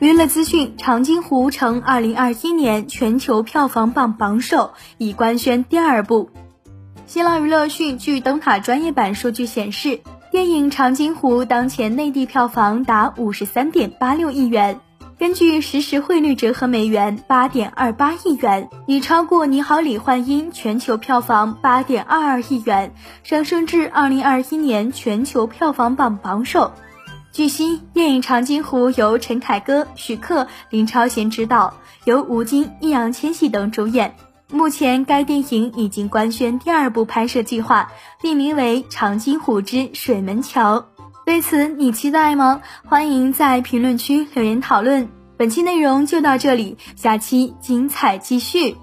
娱乐资讯：长津湖成2021年全球票房榜榜首，已官宣第二部。新浪娱乐讯，据灯塔专业版数据显示，电影《长津湖》当前内地票房达53.86亿元，根据实时汇率折合美元8.28亿元，已超过《你好，李焕英》全球票房8.22亿元，上升至2021年全球票房榜榜首。据悉，电影《长津湖》由陈凯歌、徐克、林超贤执导，由吴京、易烊千玺等主演。目前，该电影已经官宣第二部拍摄计划，命名为《长津湖之水门桥》。对此，你期待吗？欢迎在评论区留言讨论。本期内容就到这里，下期精彩继续。